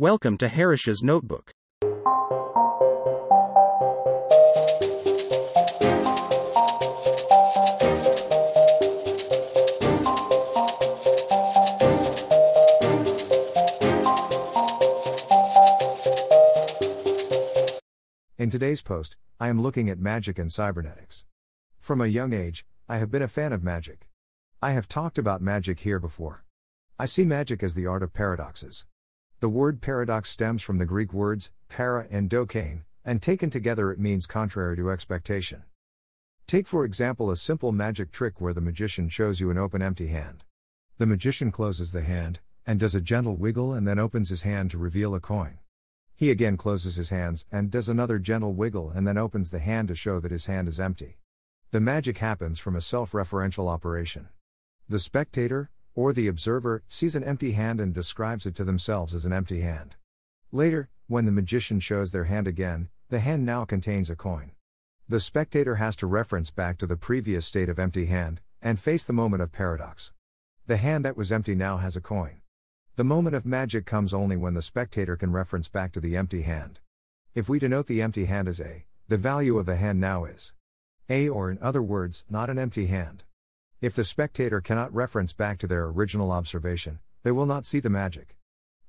Welcome to Harish's Notebook. In today's post, I am looking at magic and cybernetics. From a young age, I have been a fan of magic. I have talked about magic here before. I see magic as the art of paradoxes. The word paradox stems from the Greek words para and dokein, and taken together it means contrary to expectation. Take for example a simple magic trick where the magician shows you an open empty hand. The magician closes the hand, and does a gentle wiggle and then opens his hand to reveal a coin. He again closes his hands and does another gentle wiggle and then opens the hand to show that his hand is empty. The magic happens from a self referential operation. The spectator, or the observer, sees an empty hand and describes it to themselves as an empty hand. Later, when the magician shows their hand again, the hand now contains a coin. The spectator has to reference back to the previous state of empty hand, and face the moment of paradox. The hand that was empty now has a coin. The moment of magic comes only when the spectator can reference back to the empty hand. If we denote the empty hand as A, the value of the hand now is A, or in other words, not an empty hand. If the spectator cannot reference back to their original observation, they will not see the magic.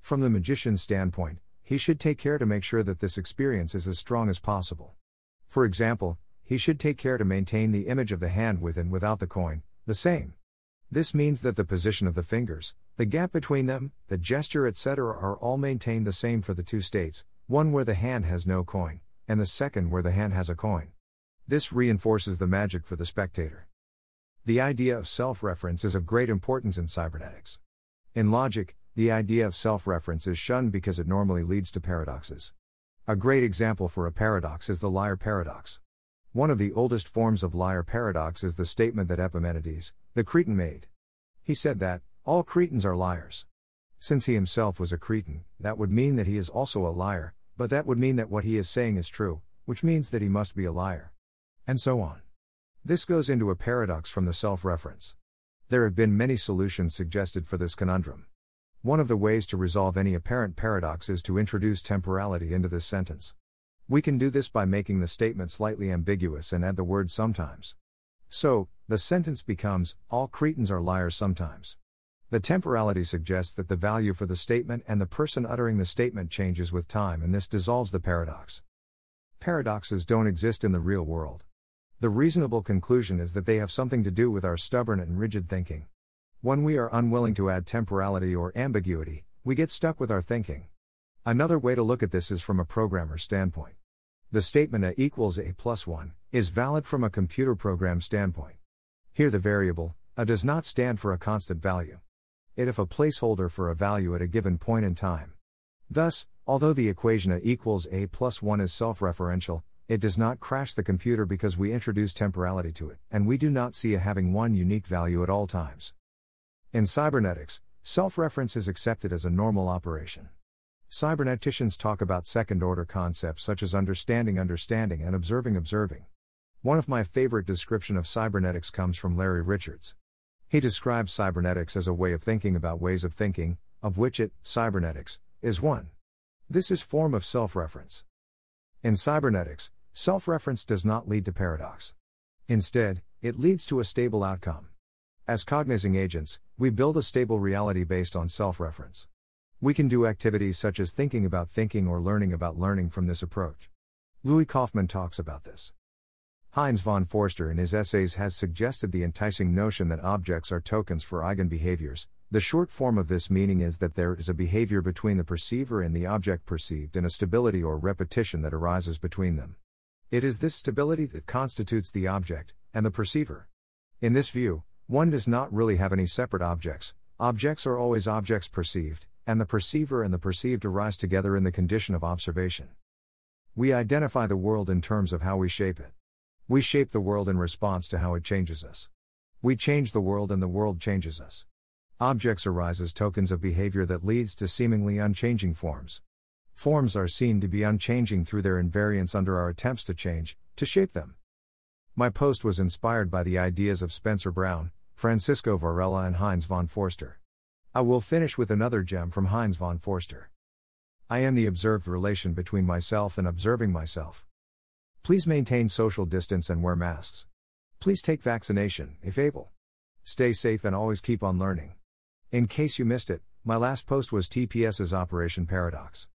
From the magician's standpoint, he should take care to make sure that this experience is as strong as possible. For example, he should take care to maintain the image of the hand with and without the coin, the same. This means that the position of the fingers, the gap between them, the gesture, etc., are all maintained the same for the two states one where the hand has no coin, and the second where the hand has a coin. This reinforces the magic for the spectator. The idea of self reference is of great importance in cybernetics. In logic, the idea of self reference is shunned because it normally leads to paradoxes. A great example for a paradox is the liar paradox. One of the oldest forms of liar paradox is the statement that Epimenides, the Cretan made. He said that, all Cretans are liars. Since he himself was a Cretan, that would mean that he is also a liar, but that would mean that what he is saying is true, which means that he must be a liar. And so on. This goes into a paradox from the self reference. There have been many solutions suggested for this conundrum. One of the ways to resolve any apparent paradox is to introduce temporality into this sentence. We can do this by making the statement slightly ambiguous and add the word sometimes. So, the sentence becomes All Cretans are liars sometimes. The temporality suggests that the value for the statement and the person uttering the statement changes with time, and this dissolves the paradox. Paradoxes don't exist in the real world. The reasonable conclusion is that they have something to do with our stubborn and rigid thinking. When we are unwilling to add temporality or ambiguity, we get stuck with our thinking. Another way to look at this is from a programmer's standpoint. The statement A equals A plus 1 is valid from a computer program standpoint. Here the variable, A does not stand for a constant value. It if a placeholder for a value at a given point in time. Thus, although the equation A equals A plus 1 is self-referential, it does not crash the computer because we introduce temporality to it, and we do not see a having one unique value at all times. In cybernetics, self-reference is accepted as a normal operation. Cyberneticians talk about second order concepts such as understanding understanding and observing observing. One of my favorite description of cybernetics comes from Larry Richards. He describes cybernetics as a way of thinking about ways of thinking, of which it, cybernetics, is one. This is form of self-reference. In cybernetics, self-reference does not lead to paradox. Instead, it leads to a stable outcome. As cognizing agents, we build a stable reality based on self-reference. We can do activities such as thinking about thinking or learning about learning from this approach. Louis Kauffman talks about this. Heinz von Foerster in his essays has suggested the enticing notion that objects are tokens for eigenbehaviors. The short form of this meaning is that there is a behavior between the perceiver and the object perceived and a stability or repetition that arises between them. It is this stability that constitutes the object and the perceiver. In this view, one does not really have any separate objects, objects are always objects perceived, and the perceiver and the perceived arise together in the condition of observation. We identify the world in terms of how we shape it. We shape the world in response to how it changes us. We change the world and the world changes us. Objects arise as tokens of behavior that leads to seemingly unchanging forms forms are seen to be unchanging through their invariance under our attempts to change, to shape them. My post was inspired by the ideas of Spencer Brown, Francisco Varela, and Heinz von Foerster. I will finish with another gem from Heinz von Foerster. I am the observed relation between myself and observing myself. Please maintain social distance and wear masks. Please take vaccination, if able. Stay safe and always keep on learning. In case you missed it, my last post was TPS's Operation Paradox.